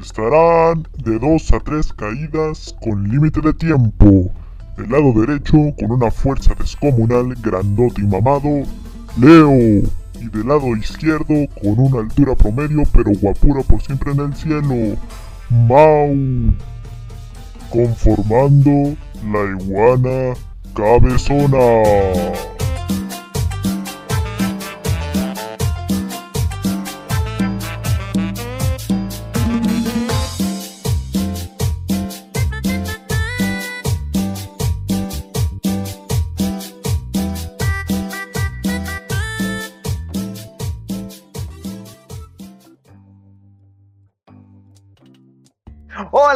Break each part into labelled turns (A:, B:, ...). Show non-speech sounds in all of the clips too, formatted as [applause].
A: Estarán de 2 a 3 caídas con límite de tiempo. Del lado derecho, con una fuerza descomunal, grandote y mamado, Leo. Y del lado izquierdo, con una altura promedio, pero guapura por siempre en el cielo, Mau. Conformando la iguana cabezona.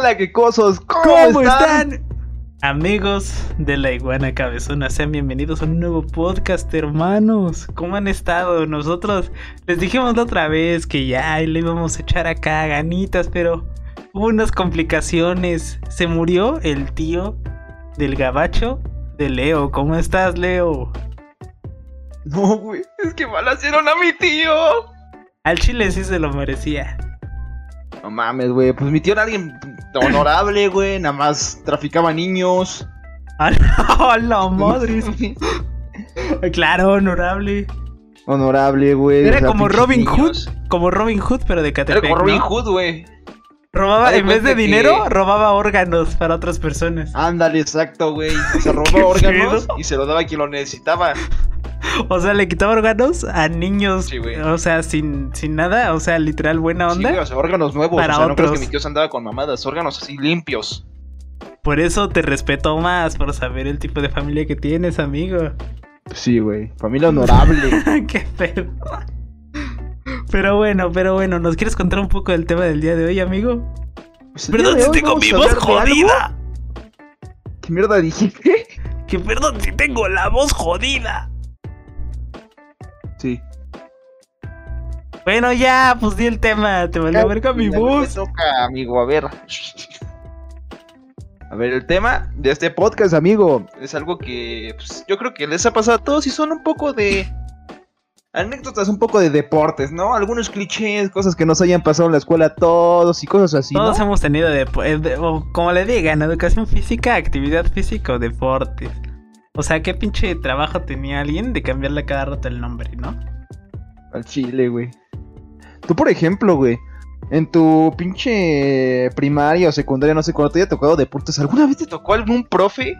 B: Hola, qué cosas. ¿Cómo,
C: ¿Cómo
B: están?
C: están? Amigos de la iguana cabezona, sean bienvenidos a un nuevo podcast, hermanos. ¿Cómo han estado? Nosotros les dijimos la otra vez que ya le íbamos a echar acá ganitas, pero hubo unas complicaciones. Se murió el tío del gabacho de Leo. ¿Cómo estás, Leo?
B: No, güey, es que balacieron a mi tío.
C: Al chile sí se lo merecía.
B: No mames, güey, pues mi tío era alguien honorable, güey, nada más traficaba niños.
C: ¡A la, la madre! [laughs] Claro, honorable.
B: honorable, güey.
C: Era
B: o sea,
C: como Robin Hood, como Robin Hood, pero de
B: Era
C: Catepec,
B: como Robin
C: ¿no?
B: Hood, güey.
C: Robaba, en vez de
B: que-
C: dinero, robaba órganos para otras personas.
B: Ándale, exacto, güey. Se [laughs]
C: ¿Qué
B: robaba órganos
C: pedo?
B: y se lo daba a quien lo necesitaba. [laughs]
C: O sea, le quitaba órganos a niños,
B: Sí, güey.
C: o sea, sin, sin nada, o sea, literal buena
B: Sí,
C: onda.
B: güey, o sea, órganos nuevos.
C: Para
B: o sea, no crees que
C: otros.
B: mi tío se andaba con mamadas, órganos así limpios.
C: Por eso te respeto más, por saber el tipo de familia que tienes, amigo.
B: Sí, güey. Familia honorable. [laughs]
C: Qué pedo. Pero bueno, pero bueno, ¿nos quieres contar un poco del tema del día de hoy, amigo?
B: Pues
C: Perdón si tengo mi voz jodida.
B: ¿Qué mierda dijiste?
C: Que perdón si tengo la voz jodida. Bueno, ya, pues di el tema, te valió verga mi
B: Me
C: voz.
B: toca, amigo, a ver. A ver, el tema de este podcast, amigo, es algo que pues, yo creo que les ha pasado a todos y son un poco de anécdotas, un poco de deportes, ¿no? Algunos clichés, cosas que nos hayan pasado en la escuela a todos y cosas así, ¿no?
C: Todos hemos tenido, depo- eh, de- o como le digan, educación física, actividad física o deportes. O sea, ¿qué pinche trabajo tenía alguien de cambiarle a cada rato el nombre, no?
B: Al chile, güey. Tú, por ejemplo, güey, en tu pinche primaria o secundaria, no sé, cuando te haya tocado deportes, ¿alguna vez te tocó algún profe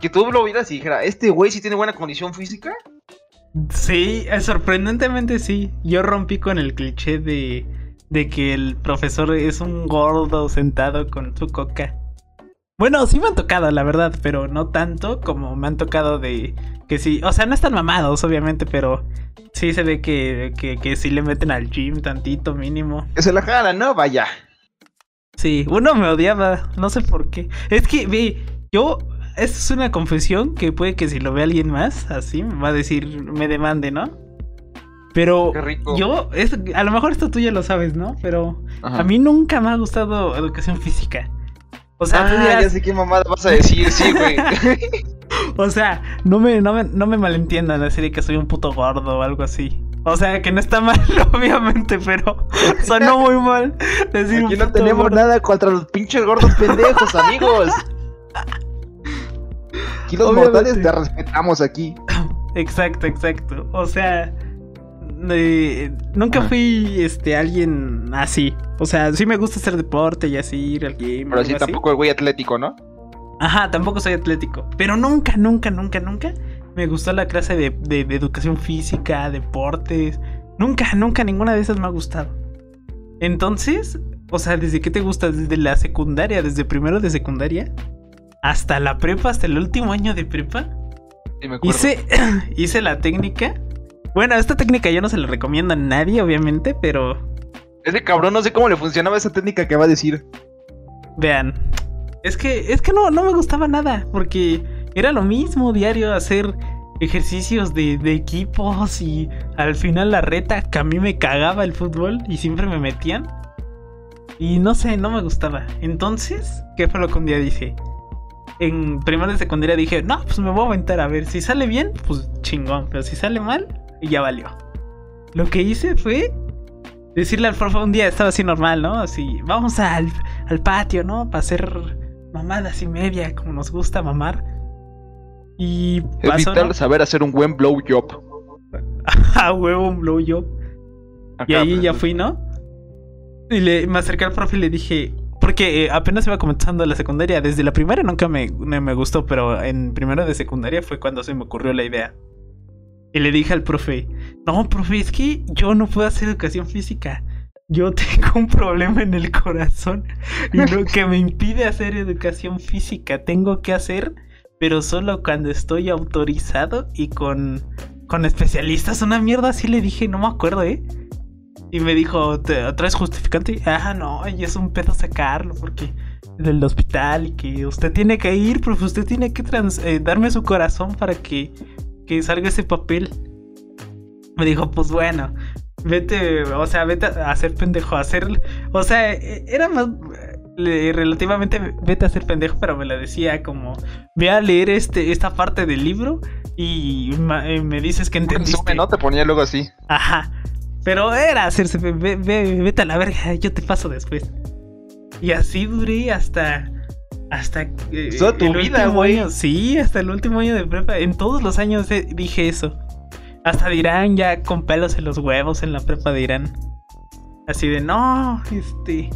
B: que tú lo vieras y dijera, este güey sí tiene buena condición física?
C: Sí, eh, sorprendentemente sí. Yo rompí con el cliché de, de que el profesor es un gordo sentado con su coca. Bueno, sí me han tocado, la verdad, pero no tanto como me han tocado de que sí. O sea, no están mamados, obviamente, pero sí se ve que, que, que sí le meten al gym tantito mínimo.
B: Que se la jalan, ¿no? Vaya.
C: Sí, uno me odiaba, no sé por qué. Es que, ve, yo, esto es una confesión que puede que si lo ve alguien más, así, me va a decir, me demande, ¿no? Pero yo, es, a lo mejor esto tú ya lo sabes, ¿no? Pero
B: Ajá.
C: a mí nunca me ha gustado educación física. O sea,
B: Ah,
C: dirás,
B: ya sé qué mamada vas a decir, sí, güey. [laughs]
C: o sea, no me, no, me, no me malentiendan así de que soy un puto gordo o algo así. O sea, que no está mal, [laughs] obviamente, pero sonó muy mal decir
B: Aquí no tenemos
C: gordo.
B: nada contra los pinches gordos pendejos, amigos. Aquí los
C: Obviamente.
B: mortales te respetamos aquí. [laughs]
C: Exacto, exacto. O sea, eh, nunca
B: Ajá.
C: fui este alguien así. O sea, sí me gusta hacer deporte y así, ir al game.
B: Pero sí,
C: así.
B: tampoco güey atlético, ¿no?
C: Ajá, tampoco soy atlético. Pero nunca, nunca, nunca, nunca me gustó la clase de, de- de educación física, deportes. Nunca, nunca ninguna de esas me ha gustado. Entonces, o sea, ¿desde qué te gusta? Desde la secundaria, desde primero de secundaria, hasta la prepa, hasta el último año de prepa.
B: Sí, me acuerdo.
C: Hice, [clears throat] hice la técnica. Bueno, esta técnica yo no se la recomiendo a nadie, obviamente, pero
B: Ese cabrón no sé cómo le funcionaba esa técnica que va a decir.
C: vean. Es que, es que no, no me gustaba nada, porque era lo mismo diario hacer ejercicios de, de equipos y al final la reta que a mí me cagaba el fútbol y siempre me metían. Y no sé, no me gustaba. Entonces, ¿qué fue lo que un día dije? En primero de secundaria dije, no, pues me voy a aventar a ver. Si sale bien, pues chingón. Pero si sale mal, ya valió. Lo que hice fue decirle al profe un día estaba así normal, ¿no? Así, vamos al, al patio, ¿no? Para hacer mamadas y media, como nos gusta mamar. Y
B: Es
C: pasó,
B: vital
C: ¿no?
B: saber hacer un buen blowjob. [laughs]
C: a huevo un blowjob. Y ahí ya fui, ¿no? Y le, me acerqué al profe y le dije, porque eh, apenas iba comenzando la secundaria, desde la primaria nunca me, me, me gustó, pero en primero de secundaria fue cuando se me ocurrió la idea. Y le dije al profe, no, profe, es que yo no puedo hacer educación física. Yo [laughs] tengo un problema en el corazón y lo que me impide hacer educación física tengo que hacer, pero solo cuando estoy autorizado y con, con especialistas. Una mierda así le dije, no me acuerdo, ¿eh? Y me dijo, ¿te traes justificante? Ah, no, y es un pedo sacarlo porque del hospital y que usted tiene que ir, profe, usted tiene que eh, darme su corazón para que, que salga ese papel. Me dijo, pues bueno, vete, o sea, vete a hacer pendejo, a hacer, o sea, eh, era más relativamente vete a hacer pendejo, pero me lo decía como, ve a leer este, esta parte del libro y me dices que entendiste.
B: resumen, ¿no? Te ponía luego así.
C: Ajá. Pero era hacerse, ve- vete a la verga, yo te paso después. Y así duré hasta. Hasta. eh,
B: Toda tu
C: el
B: vida, güey.
C: año. Sí, hasta el último año de prepa. En todos los años eh, dije eso. Hasta dirán ya con pelos en los huevos en la prepa dirán. Así de, no, este.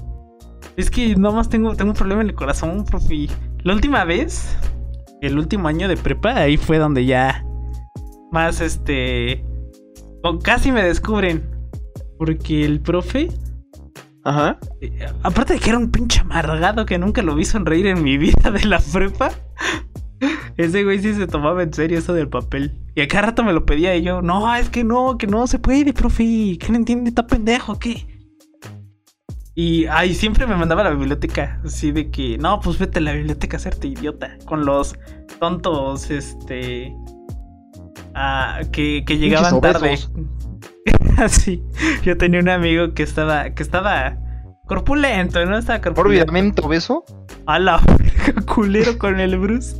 C: Es que nomás tengo, tengo un problema en el corazón, profe. La última vez, el último año de prepa, ahí fue donde ya. Más este. casi me descubren. Porque el profe.
B: Ajá.
C: eh, aparte de que era un pinche amargado que nunca lo vi sonreír en mi [laughs] vida de la prepa. Ese güey sí se tomaba en serio eso del papel. Y a cada rato me lo pedía y yo, no, es que no, que no se puede, profe. ¿Qué no entiende? ¿Está pendejo? ¿Qué? Y ay, siempre me mandaba a la biblioteca. Así de que, no, pues vete a la biblioteca a hacerte idiota. Con los tontos, este. ah, que, que llegaban tarde. [laughs] Así. Yo tenía un amigo que estaba. que estaba corpulento, ¿no? Estaba corpulento.
B: Obeso.
C: A la verga, [laughs] culero con el Bruce.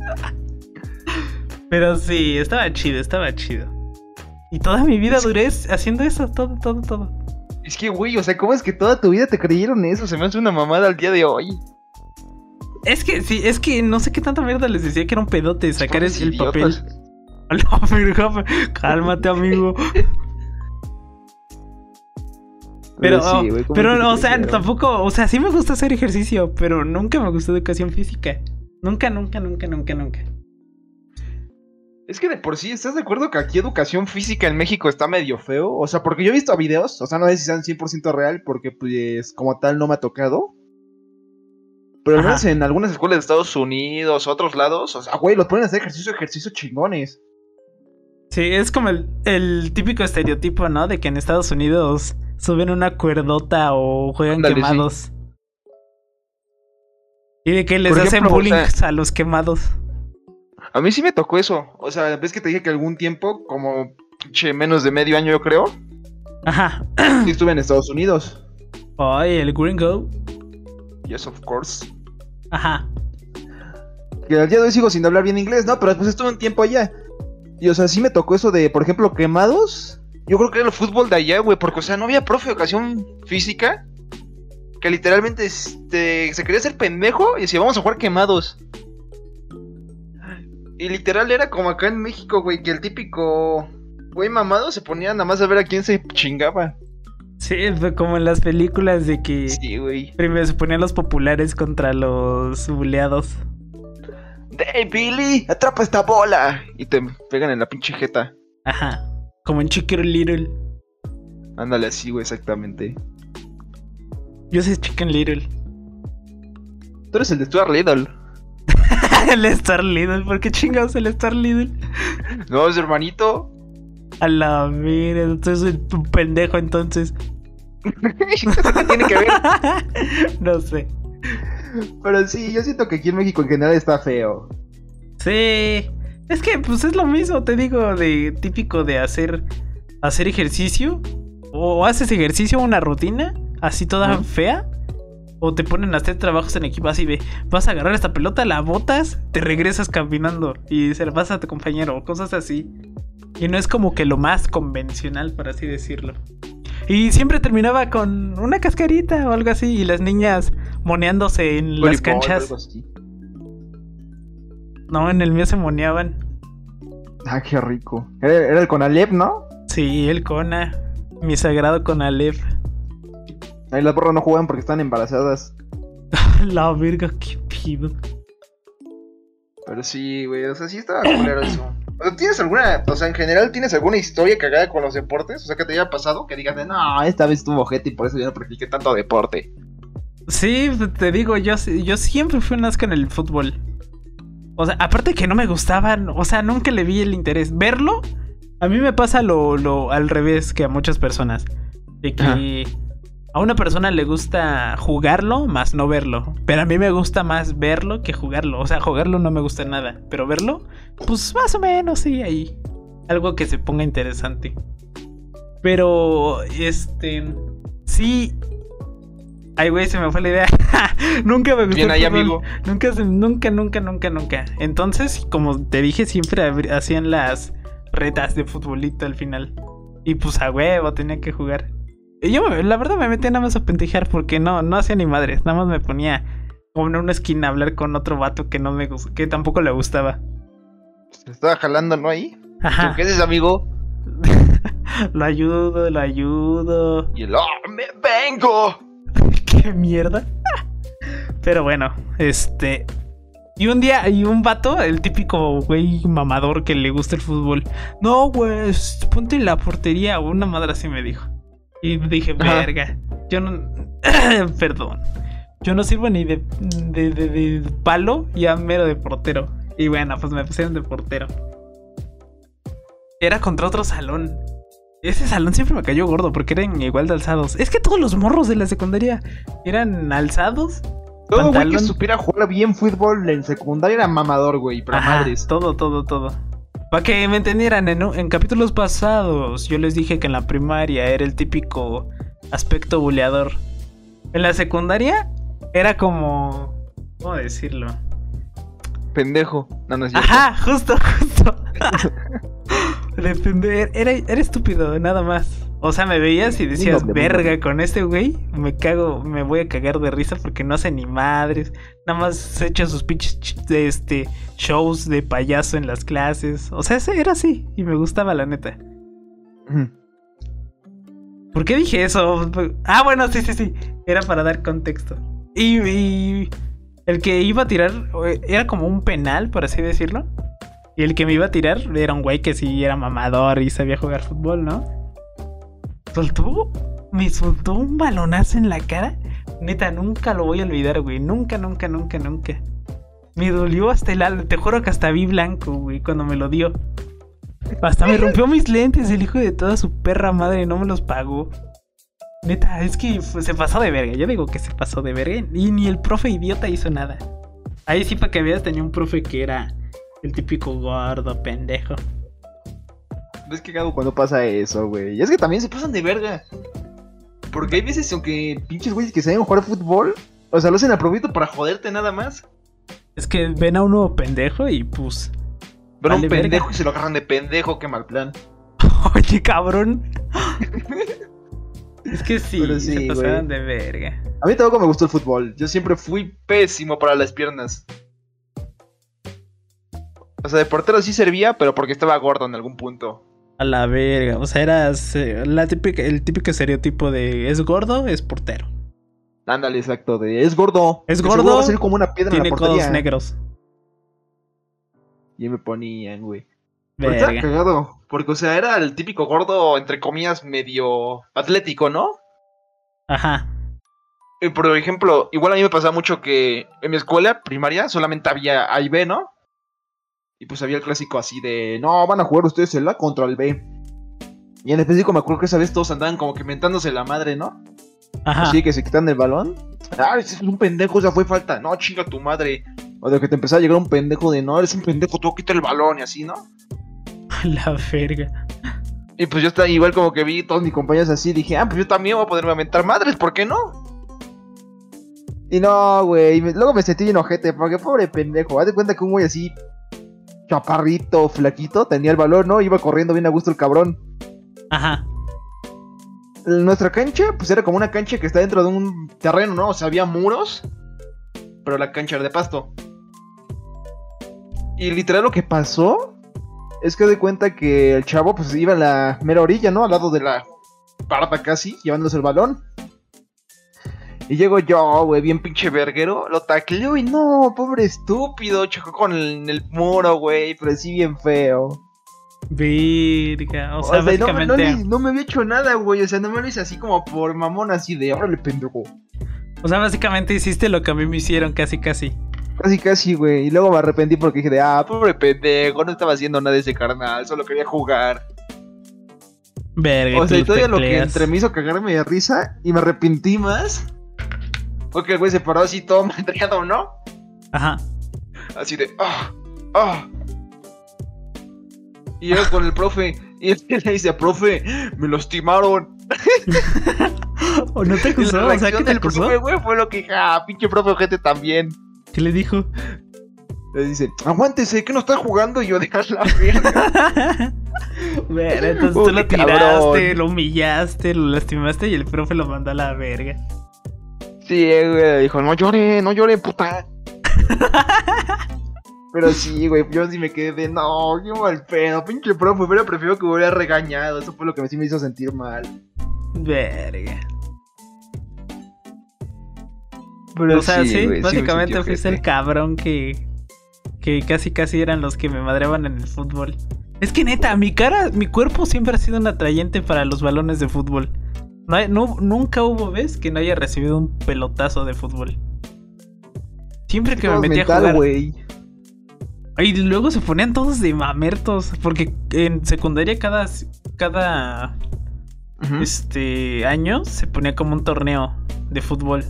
C: [laughs] Pero sí, estaba chido, estaba chido. Y toda mi vida duré haciendo eso, todo, todo, todo.
B: Es que, güey, o sea, ¿cómo es que toda tu vida te creyeron eso? Se me hace una mamada al día de hoy.
C: Es que, sí, es que no sé qué tanta mierda les decía que era un pedote sacar el, el papel. A la verga, cálmate, amigo. Pero,
B: sí, güey, ¿cómo
C: pero,
B: que te
C: o sea, tampoco, o sea, sí me gusta hacer ejercicio, pero nunca me gustó educación física. Nunca, nunca, nunca, nunca, nunca.
B: Es que de por sí, ¿estás de acuerdo que aquí educación física en México está medio feo? O sea, porque yo he visto videos, o sea, no sé si sean 100% real, porque pues como tal no me ha tocado. Pero al menos en algunas escuelas de Estados Unidos, otros lados, o sea, güey, los ponen a hacer ejercicio, ejercicio chingones.
C: Sí, es como el, el típico estereotipo, ¿no? De que en Estados Unidos suben una cuerdota o juegan
B: sí.
C: quemados. Y de que les
B: Por
C: hacen
B: ejemplo, o
C: bullying
B: sea-
C: a los quemados.
B: A mí sí me tocó eso. O sea, ves que te dije que algún tiempo, como pinche, menos de medio año yo creo,
C: Ajá.
B: sí estuve en Estados Unidos.
C: Ay, el gringo.
B: Yes, of course.
C: Ajá.
B: Que al día de hoy sigo sin hablar bien inglés, ¿no? Pero pues estuve un tiempo allá. Y o sea, sí me tocó eso de, por ejemplo, quemados. Yo creo que era el fútbol de allá, güey, porque o sea, no había profe de educación física que literalmente este, se quería hacer pendejo y decía, vamos a jugar quemados. Y literal era como acá en México, güey, que el típico güey mamado se ponía nada más a ver a quién se chingaba.
C: Sí, fue como en las películas de que
B: Sí, güey.
C: primero se ponían los populares contra los buleados.
B: ¡Hey, Billy! ¡Atrapa esta bola! Y te pegan en la pinche jeta.
C: Ajá. Como en Chicken Little.
B: Ándale así, güey, exactamente.
C: Yo soy Chicken Little.
B: Tú eres el de Stuart Little. [laughs]
C: el Star Little. ¿Por qué chingados el Star Little?
B: No, es hermanito.
C: A la mira, entonces un pendejo entonces.
B: ¿Qué [laughs] tiene que ver? [laughs]
C: no sé.
B: Pero sí, yo siento que aquí en México en general está feo.
C: Sí. Es que pues es lo mismo, te digo, de típico de hacer hacer ejercicio o haces ejercicio una rutina así toda fea o te ponen a hacer trabajos en equipo así de vas a agarrar esta pelota, la botas, te regresas caminando y se la vas a tu compañero, cosas así. Y no es como que lo más convencional, por así decirlo. Y siempre terminaba con una cascarita o algo así. Y las niñas moneándose en las canchas.
B: algo así.
C: No, en el mío se moneaban.
B: Ah, qué rico. Era, era el Conalep, ¿no?
C: Sí, el Kona. Mi sagrado con Aleph.
B: Ahí las borras no juegan porque están embarazadas. [laughs]
C: La verga, qué pido.
B: Pero sí, güey, o sea, sí estaba culero eso. O sea, ¿tienes alguna, o sea, en general, ¿tienes alguna historia cagada con los deportes? O sea, que te haya pasado, que digas de, no, esta vez estuvo ojete y por eso yo no practiqué tanto deporte.
C: Sí, te digo, yo, yo siempre fui un asco en el fútbol. O sea, aparte que no me gustaban, o sea, nunca le vi el interés. Verlo, a mí me pasa lo, lo al revés que a muchas personas. De que a una persona le gusta jugarlo más no verlo. Pero a mí me gusta más verlo que jugarlo. O sea, jugarlo no me gusta nada. Pero verlo, pues más o menos, sí, ahí. Algo que se ponga interesante. Pero, este. Sí. Ay, güey, se me fue la idea. [laughs] nunca me gustó.
B: Bien ahí, amigo.
C: Nunca, se- nunca, nunca, nunca, nunca. Entonces, como te dije, siempre hacían las retas de futbolito al final. Y pues a huevo tenía que jugar. Y yo, la verdad, me metí nada más a pentejar porque no, no hacía ni madres. Nada más me ponía como en una esquina a hablar con otro vato que no me que tampoco le gustaba.
B: Se estaba jalando, ¿no? Ahí.
C: Ajá.
B: ¿Qué dices, amigo? [laughs]
C: lo ayudo, lo ayudo.
B: Y el, ¡oh, me vengo! [laughs]
C: qué mierda. Pero bueno, este. Y un día, y un vato, el típico güey mamador que le gusta el fútbol. No, güey, ponte en la portería. Una madre así me dijo. Y dije, verga. Yo no. [clears throat] Perdón. Yo no sirvo ni de, de, de- de palo, ya mero de portero. Y bueno, pues me pusieron de portero. Era contra otro salón. Ese salón siempre me cayó gordo porque eran igual de alzados. Es que todos los morros de la secundaria eran alzados.
B: Todo güey que supiera jugar bien fútbol en secundaria era mamador, güey, para
C: Ajá,
B: madres.
C: Todo, todo, todo. Para que me entendieran, en, en capítulos pasados yo les dije que en la primaria era el típico aspecto buleador. En la secundaria era como... ¿Cómo decirlo?
B: Pendejo. No, no es.
C: Ajá, justo, justo. [laughs] Depende, era, era estúpido, nada más. O sea, me veías y decías, verga,
B: noble".
C: con este güey me cago, me voy a cagar de risa porque no hace ni madres. Nada más se echa sus pinches este, shows de payaso en las clases. O sea, ese era así y me gustaba la neta. ¿Por qué dije eso? Ah, bueno, sí, sí, sí. Era para dar contexto. Y, y el que iba a tirar eh, era como un penal, por así decirlo. Y el que me iba a tirar era un güey que sí era mamador y sabía jugar fútbol, ¿no? Soltó, me soltó un balonazo en la cara. Neta, nunca lo voy a olvidar, güey. Nunca, nunca, nunca, nunca. Me dolió hasta el alma. Te juro que hasta vi blanco, güey, cuando me lo dio. Hasta me rompió mis lentes, el hijo de toda su perra madre, no me los pagó. Neta, es que se pasó de verga. Yo digo que se pasó de verga. Y ni el profe idiota hizo nada. Ahí sí, para que veas, tenía un profe que era el típico gordo, pendejo.
B: Es que cago cuando pasa eso, güey. Y es que también se pasan de verga. Porque hay veces, aunque pinches güeyes que saben jugar fútbol, o sea, lo hacen a para joderte nada más.
C: Es que ven a uno pendejo y pues.
B: Ven a un
C: verga.
B: pendejo y se lo agarran de pendejo, qué mal plan. [laughs]
C: Oye, cabrón. [laughs] es que sí,
B: Pero sí,
C: se pasaron de verga.
B: A mí tampoco me gustó el fútbol. Yo siempre fui pésimo para las piernas. O sea, de portero sí servía, pero porque estaba gordo en algún punto.
C: A la verga. O sea, eh, la típica, el típico estereotipo de es gordo, es portero.
B: Ándale, exacto, de es gordo.
C: Es gordo,
B: Va a ser como una piedra
C: Tiene
B: en la
C: codos
B: portería.
C: negros.
B: Y me ponían, güey. Pero estaba
C: Verga.
B: cagado. Porque, o sea, era el típico gordo, entre comillas, medio atlético, ¿no?
C: Ajá.
B: Eh, Por ejemplo, igual a mí me pasaba mucho que en mi escuela primaria solamente había A y B, ¿no? Y pues había el clásico así de, no, van a jugar ustedes el A contra el B. Y en específico me acuerdo que esa vez todos andaban como que mentándose la madre, ¿no?
C: Ajá.
B: Así que se quitan el balón. Ah, ese es un pendejo, ya fue falta. No, chinga tu madre. O de que te empezaba a llegar un pendejo de, no, eres un pendejo, tú quita el balón y así, ¿no? [laughs]
C: La verga.
B: Y pues yo estaba igual como que vi todos mis compañeros así, dije, ah, pues yo también voy a poderme aventar madres, ¿por qué no? Y no, güey, luego me sentí enojete, porque pobre pendejo, haz de cuenta que un güey así, chaparrito, flaquito, tenía el balón, ¿no? Iba corriendo bien a gusto el cabrón.
C: Ajá.
B: nuestra cancha, pues era como una cancha que está dentro de un terreno, ¿no? O sea, había muros, pero la cancha era de pasto. Y literal lo que pasó es que de cuenta que el chavo pues iba a la mera orilla, ¿no? Al lado de la parda casi, llevándose el balón. Y llego yo, güey, bien pinche verguero, lo tacleo y no, pobre estúpido, chocó con el, el muro, güey, pero sí bien feo.
C: Verga, o
B: O
C: sea,
B: no, no
C: básicamente.
B: no me había hecho nada, güey, o sea, no me lo hice así como por mamón, así de, órale, pendejo.
C: O sea, básicamente hiciste lo que a mí me hicieron casi casi.
B: Casi, casi, güey. Y luego me arrepentí porque dije de, ah, pobre pendejo, no estaba haciendo nada ese carnal, solo quería jugar.
C: Verga,
B: O sea, y todavía lo que entre me hizo cagarme de risa y me arrepentí más. Fue que el güey se paró así todo [laughs] madreado, ¿no?
C: Ajá.
B: Así de, ah, ah. Y yo con el profe, y él [laughs] le dice, profe, me los timaron. [laughs]
C: ¿O no te
B: la
C: acusó? O sea,
B: reacción
C: ¿qué te acusó?
B: profe, güey, fue lo que dije, ah, pinche profe ojete también.
C: ¿Qué le dijo?
B: Le dice, aguántese, que no está jugando. Y yo, de "A la verga.
C: Entonces
B: Oh,
C: tú lo tiraste,
B: cabrón.
C: lo humillaste, lo lastimaste y el profe lo mandó a la verga.
B: Sí, güey, dijo, no llore, no llore, puta. [laughs] Pero sí, güey, yo sí me quedé de, no, qué mal pedo, pinche profe, hubiera preferido que me hubiera regañado, eso fue lo que sí me hizo sentir mal.
C: Verga.
B: Pero
C: o sea, sí, básicamente
B: sentí
C: fuiste el cabrón que, que casi casi eran los que me madreaban en el fútbol. Es que neta, mi cara, mi cuerpo siempre ha sido un atrayente para los balones de fútbol. No, hay- no- nunca hubo vez que no haya recibido un pelotazo de fútbol. Siempre que me
B: Todo
C: metí a jugar.
B: güey.
C: Y luego se ponían todos de mamertos. Porque en secundaria cada, cada este año se ponía como un torneo de fútbol.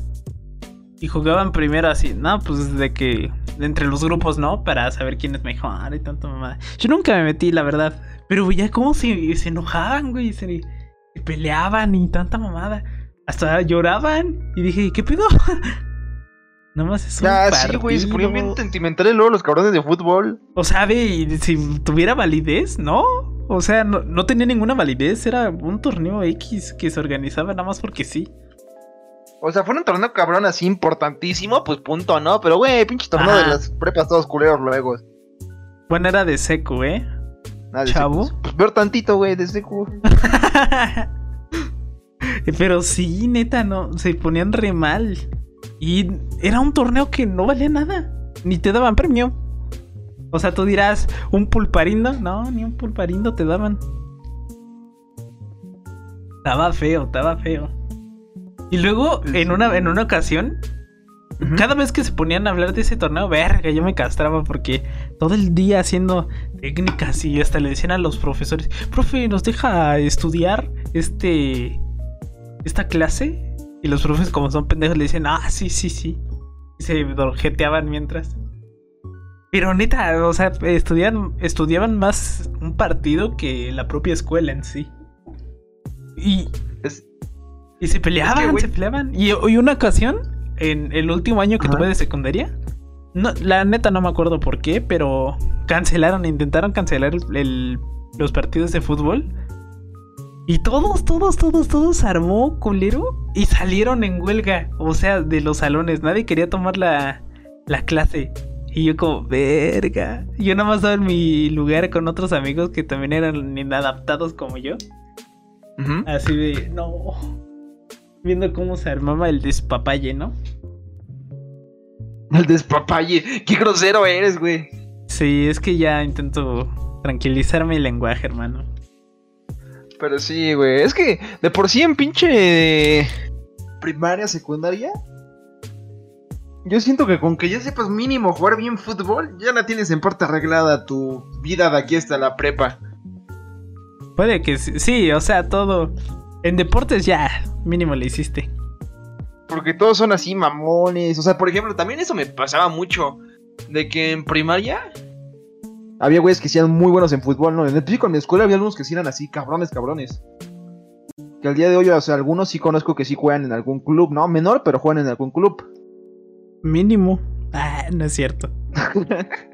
C: Y jugaban primero así, no, pues de que entre los grupos, ¿no? Para saber quién es mejor y tanto mamada. Yo nunca me metí, la verdad. Pero veía cómo se, se enojaban, güey. Se, se peleaban y tanta mamada. Hasta lloraban. Y dije, ¿qué pedo? [laughs] Nada más es un
B: Ya, sí, güey, se ponían bien sentimentales luego los cabrones de fútbol.
C: O sea, ve, y si tuviera validez, ¿no? O sea, no, no tenía ninguna validez. Era un torneo X que se organizaba nada más porque sí.
B: O sea, fue un torneo cabrón así importantísimo, pues punto, ¿no? Pero, güey, pinche torneo
C: Ajá.
B: de las prepas todos culeros luego.
C: Bueno, era de seco, ¿eh?
B: Nada de
C: Chavo.
B: secos. Pues peor tantito, güey, desde cu. [laughs]
C: Pero sí, neta, no, se ponían re mal. Y era un torneo que no valía nada. Ni te daban premio. O sea, tú dirás, ¿un pulparindo? No, ni un pulparindo te daban. Estaba feo, estaba feo. Y luego, en una, en una ocasión, cada vez que se ponían a hablar de ese torneo, verga, yo me castraba porque todo el día haciendo técnicas y hasta le decían a los profesores, profe, ¿nos deja estudiar este esta clase? Y los profes, como son pendejos, le dicen, ah, sí, sí, sí. Y se dorjeteaban mientras. Pero neta, o sea, estudian, estudiaban más un partido que la propia escuela en sí. Y,
B: Es-
C: y se peleaban, se peleaban. Y, y una ocasión, en el último año que
B: Ajá.
C: tuve de secundaria, no, la neta no me acuerdo por qué, pero cancelaron, intentaron cancelar el- el- los partidos de fútbol. Y todos, todos, todos, todos armó culero y salieron en huelga. O sea, de los salones. Nadie quería tomar la, la clase. Y yo como, verga. Yo nada más estaba en mi lugar con otros amigos que también eran inadaptados como yo. Así de, no. Viendo cómo se armaba el despapalle, ¿no?
B: El despapalle. Qué grosero eres, güey.
C: Sí, es que ya intento tranquilizar mi lenguaje, hermano.
B: Pero sí, güey. Es que de por sí en pinche primaria, secundaria. Yo siento que con que ya sepas mínimo jugar bien fútbol, ya la tienes en parte arreglada tu vida de aquí hasta la prepa.
C: Puede que sí, sí, o sea, todo. En deportes ya, mínimo le hiciste.
B: Porque todos son así mamones. O sea, por ejemplo, también eso me pasaba mucho. De que en primaria. Había güeyes que eran muy buenos en fútbol, ¿no? En el en mi escuela había algunos que sí eran así, cabrones, cabrones. Que al día de hoy, o sea, algunos sí conozco que sí juegan en algún club, ¿no? Menor, pero juegan en algún club.
C: Mínimo. Ah, no es cierto. [laughs]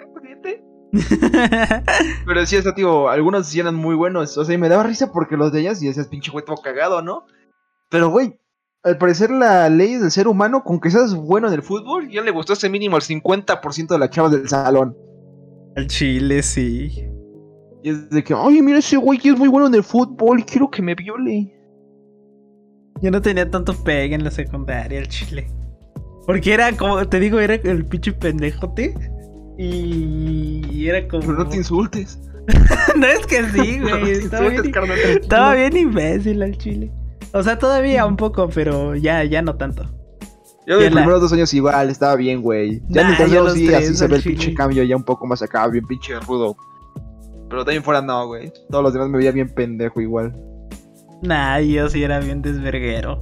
B: Pero sí, está, tío, algunos sí eran muy buenos. O sea, y me daba risa porque los de ellas y decías, pinche güey todo cagado, ¿no? Pero, güey, al parecer la ley del ser humano, con que seas bueno en el fútbol, ya le gustó ese mínimo al 50% de las chavas del salón.
C: Al chile, sí.
B: Y es de que, oye, mira ese güey que es muy bueno en el fútbol quiero que me viole.
C: Yo no tenía tanto pegue en la secundaria, al chile. Porque era como, te digo, era el pinche pendejote. Y era como.
B: Pero no te insultes. [laughs]
C: no es que sí, [laughs]
B: No
C: güey.
B: te
C: estaba, bien,
B: carnal,
C: estaba bien imbécil al chile. O sea, todavía un poco, pero ya, ya no tanto.
B: Yo
C: Ya la-
B: primeros dos años igual, estaba bien, güey. Ya en
C: Nah,
B: el tercero
C: los
B: sí,
C: tres,
B: así se ve el
C: chile.
B: pinche cambio ya un poco más acá, bien pinche rudo. Pero también fuera no, güey. Todos los demás me veía bien pendejo igual.
C: Nah, yo sí era bien desverguero.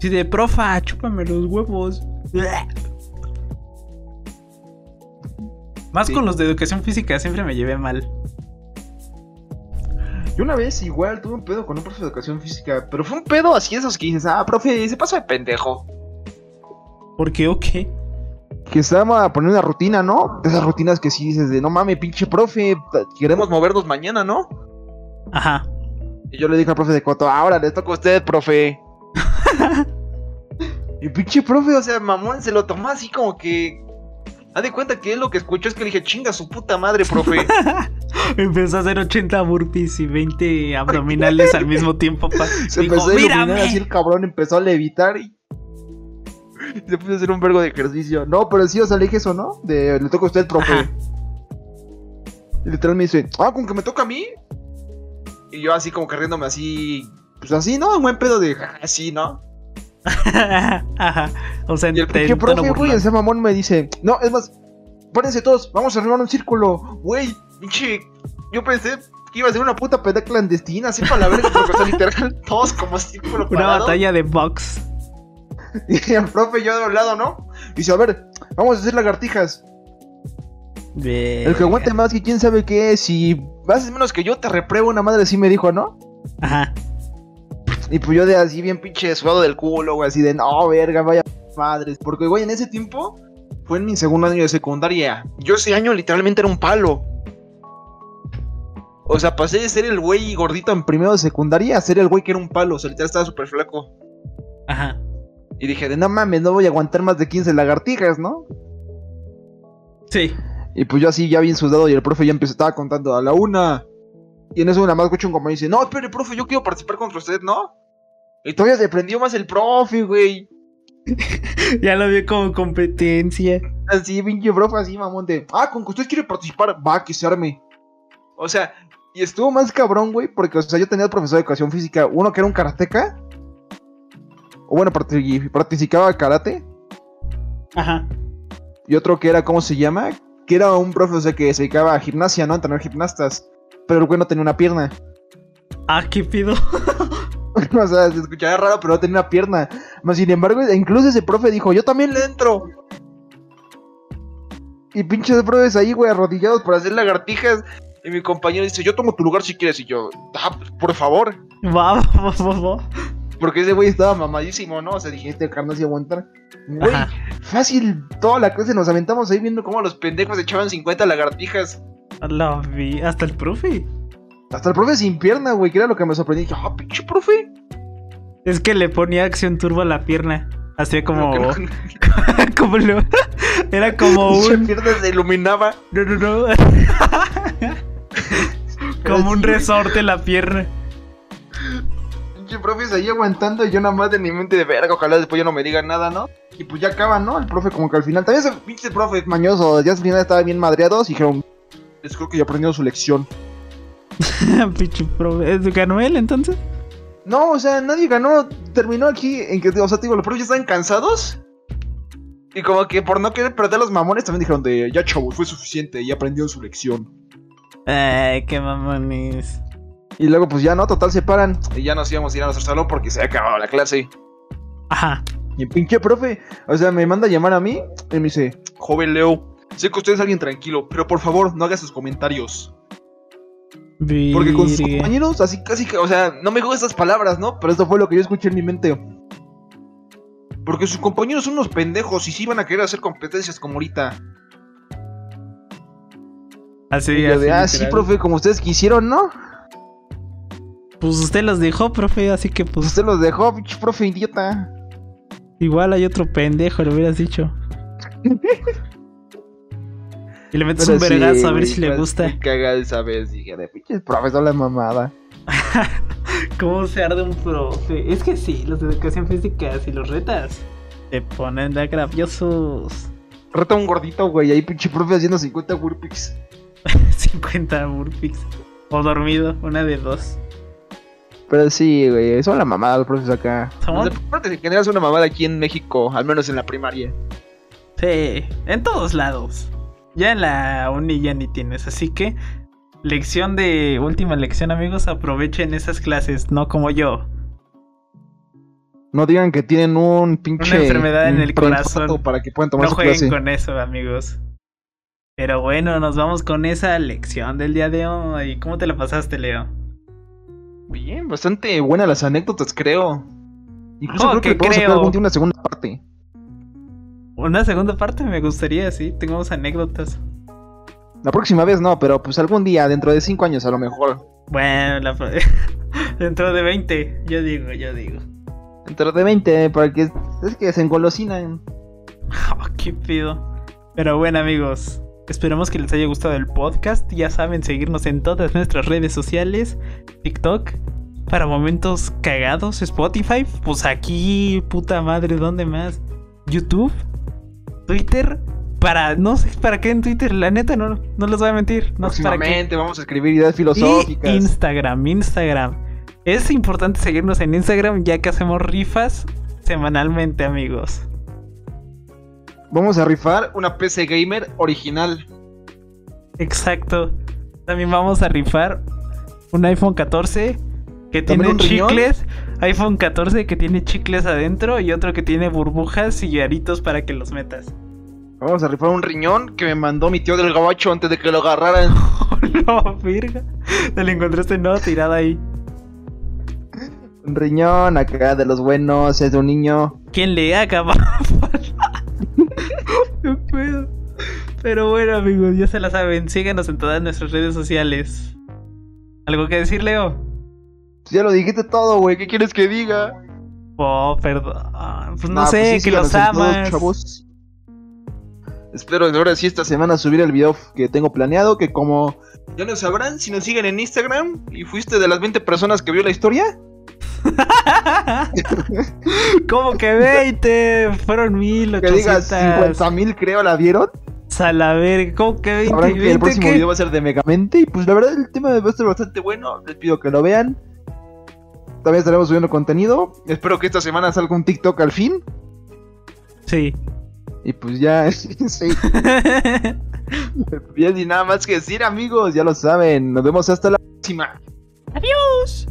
C: Sí, de profa, chúpame los huevos. Más
B: Sí.
C: con los de educación física, siempre me llevé mal.
B: Yo una vez igual tuve un pedo con un profe de educación física, pero fue un pedo así esos que dices, ah, profe, se pasa de pendejo.
C: ¿Por qué o qué?
B: Que estábamos a poner una rutina, ¿no? De esas rutinas que sí dices de, no mames, pinche profe, queremos movernos mañana, ¿no?
C: Ajá.
B: Y yo le dije al profe de Coto, ahora le toca a usted, profe. [laughs] y pinche profe, o sea, mamón, se lo tomó así como que... Haz de cuenta que él lo que escuchó es que le dije, chinga su puta madre, profe. [laughs]
C: Empezó a hacer 80 burpees y 20 abdominales al mismo tiempo. Pa. [laughs]
B: Se
C: Dijo,
B: empezó a iluminar así el cabrón, empezó a levitar y... [laughs] Se puso a hacer un vergo de ejercicio. No, pero sí, o sea, le dije eso, ¿no? De, le toca a usted, profe.
C: Ajá.
B: Y literal me dice, ah, con que me toca a mí. Y yo así como que riéndome así, pues así, ¿no? Un buen pedo de "Ja, así, ¿no?
C: Ajá. O sea,
B: Y el pinche profe, güey, ese mamón me dice, no, es más, párense todos, vamos a armar un círculo. Güey, pinche, yo pensé que iba a ser una puta pelea clandestina, así para la verga, porque o sea, literal, [laughs] todos como círculo
C: Una
B: parado.
C: batalla de box. [laughs]
B: Y el profe yo de un lado, ¿no? Dice, a ver, vamos a hacer lagartijas. El que aguante más que quién sabe qué es, y haces menos que yo, te repruebo una madre así me dijo, ¿no?
C: Ajá.
B: Y pues yo de así bien pinche sudado del culo, güey, así de, no, verga, vaya madres. Porque, güey, en ese tiempo fue en mi segundo año de secundaria. Yo ese año literalmente era un palo. O sea, pasé de ser el güey gordito en primero de secundaria a ser el güey que era un palo. O sea, literal estaba súper flaco.
C: Ajá.
B: Y dije, de no mames, no voy a aguantar más de 15 lagartijas, ¿no?
C: Sí.
B: Y pues yo así ya bien sudado y el profe ya empezó, estaba contando a la una. Y en eso nada más escucho un compañero y dice, no, espere, profe, yo quiero participar contra usted, ¿no? Y todavía se prendió más el profe, güey. [laughs]
C: Ya lo vi como competencia.
B: Así, pinche profe, así, mamón, de, ah, con que usted quiere participar, va, que se arme. O sea, y estuvo más cabrón, güey, porque, o sea, yo tenía el profesor de educación física, uno que era un karateca. O bueno, participaba karate.
C: Ajá.
B: Y otro que era, ¿cómo se llama? Que era un profe, o sea, que se dedicaba a gimnasia, ¿no? A tener gimnastas. Pero el güey no tenía una pierna.
C: Ah, qué pido. [laughs]
B: o sea, se escuchaba raro, pero no tenía una pierna. Más sin embargo, incluso ese profe dijo, yo también le entro. Y pinches profes ahí, güey, arrodillados por hacer lagartijas. Y mi compañero dice, yo tomo tu lugar si quieres. Y yo, ah, pues, por favor.
C: Va, [laughs] va, va, va.
B: Porque ese güey estaba mamadísimo, ¿no? O sea, dije, este carnal aguantar. Güey, fácil, toda la clase nos aventamos ahí viendo cómo los pendejos echaban 50 lagartijas.
C: Lo vi. Hasta el profe.
B: Hasta el profe sin pierna, güey, que era lo que me sorprendí. Dije, ah, pinche profe.
C: Es que le ponía acción turbo a la pierna. Hacía como.
B: No- [laughs]
C: como lo. Era como [laughs]
B: pinche
C: un.
B: pierna se iluminaba.
C: No, no, no. [laughs] como un resorte la pierna.
B: Pinche profe ahí aguantando y yo nada más de mi mente de verga, ojalá después ya no me digan nada, ¿no? Y pues ya acaba, ¿no? El profe como que al final, también ese pinche profe mañoso, ya al final estaba bien madreados y dijeron, les creo que ya aprendió su lección. [laughs]
C: Pinche profe. ¿Ganó él entonces?
B: No, o sea, nadie ganó, terminó aquí en que, o sea, te digo, los profes ya estaban cansados. Y como que por no querer perder los mamones también dijeron de, ya chavos, fue suficiente y aprendió su lección.
C: Ay, qué mamones.
B: Y luego pues ya no, total se paran. Y ya nos íbamos a ir a nuestro salón porque se había acabado la clase.
C: Ajá.
B: Y el pinche profe, o sea, me manda a llamar a mí y me dice, joven Leo, sé que usted es alguien tranquilo, pero por favor no haga sus comentarios. Porque con sus compañeros, así casi que, o sea, no me dijo esas palabras, ¿no? Pero esto fue lo que yo escuché en mi mente. Porque sus compañeros son unos pendejos y sí van a querer hacer competencias como ahorita.
C: Así,
B: Y yo de, ah,
C: así,
B: sí, profe, como ustedes quisieron, ¿no?
C: Pues usted los dejó, profe, así que
B: Pues usted los dejó, profe idiota.
C: igual hay otro pendejo, le hubieras dicho. [laughs] y le metes
B: Pero
C: un vergazo
B: sí,
C: a ver si le gusta.
B: caga esa vez, dije, de pinche profesor la mamada. [laughs]
C: ¿Cómo se arde un profe? Es que sí, los de educación física, si los retas, te ponen de graciosos.
B: Reta un gordito, güey, ahí pinche profe haciendo 50 burpees. [laughs]
C: 50 burpees. O dormido, una de dos.
B: Pero sí, güey, son la mamada los profes acá.
C: Somos-
B: Los deportes en general son una mamada aquí en México, al menos en la primaria.
C: Sí, en todos lados. Ya en la uni ya ni tienes, así que lección de última lección, amigos, aprovechen esas clases, no como yo.
B: No digan que tienen un pinche...
C: Una enfermedad en el corazón.
B: Para que puedan tomar
C: No
B: su
C: jueguen
B: clase.
C: con eso, amigos. Pero bueno, nos vamos con esa lección del día de hoy. ¿Cómo te la pasaste, Leo?
B: Bien, bastante buenas las anécdotas, creo. Incluso
C: Oh,
B: creo que podemos
C: creo.
B: algún día una segunda parte.
C: Una segunda parte me gustaría, sí. Tengamos anécdotas.
B: La próxima vez no, pero pues algún día, dentro de cinco años a lo mejor.
C: Bueno, la... [laughs] dentro de 20, yo digo, yo digo.
B: Dentro de 20, para que es que se engolosinan. [laughs]
C: Oh, qué pido. Pero bueno, amigos, esperemos que les haya gustado el podcast. Ya saben, seguirnos en todas nuestras redes sociales: TikTok, para momentos cagados, Spotify, pues aquí, puta madre, ¿dónde más? YouTube, Twitter. Para, no sé para qué en Twitter, la neta, no, no les voy a mentir. No sé para qué.
B: Próximamente vamos a escribir ideas
C: Y
B: filosóficas.
C: Instagram, Instagram. Es importante seguirnos en Instagram ya que hacemos rifas semanalmente, amigos.
B: Vamos a rifar una PC gamer original.
C: Exacto. También vamos a rifar un iPhone 14 que
B: ¿También
C: tiene
B: riñón?
C: chicles. iPhone 14 que tiene chicles adentro y otro que tiene burbujas y aritos para que los metas.
B: Vamos a rifar un riñón que me mandó mi tío del gabacho antes de que lo agarraran. [laughs]
C: no, virga. Te lo encontraste no tirado ahí.
B: Un riñón acá de los buenos, es de un niño.
C: ¿Quién le haga No puedo. Pero bueno, amigos, ya se la saben. Síganos en todas nuestras redes sociales. ¿Algo que decir, Leo?
B: Ya lo dijiste todo, güey. ¿Qué quieres que diga?
C: Oh, perdón. Pues no
B: Nah,
C: sé,
B: pues sí,
C: que los
B: todos,
C: amas.
B: Espero de ahora sí esta semana subir el video que tengo planeado. Que como ya lo sabrán, si nos siguen en Instagram y fuiste de las 20 personas que vio la historia, [laughs]
C: ¿Cómo que 20? Fueron
B: que digas
C: 1800.
B: 50 mil, creo, la vieron.
C: A la verga, ¿cómo que 20?
B: Sabrán que el
C: 20
B: próximo
C: qué?
B: video va a ser de Megamente. Y pues la verdad, el tema va a estar bastante bueno. Les pido que lo vean. También estaremos subiendo contenido. Espero que esta semana salga un TikTok al fin.
C: Sí.
B: Y pues ya, [laughs] sí. [laughs] Bien, y nada más que decir, amigos. Ya lo saben. Nos vemos hasta la próxima.
C: Adiós.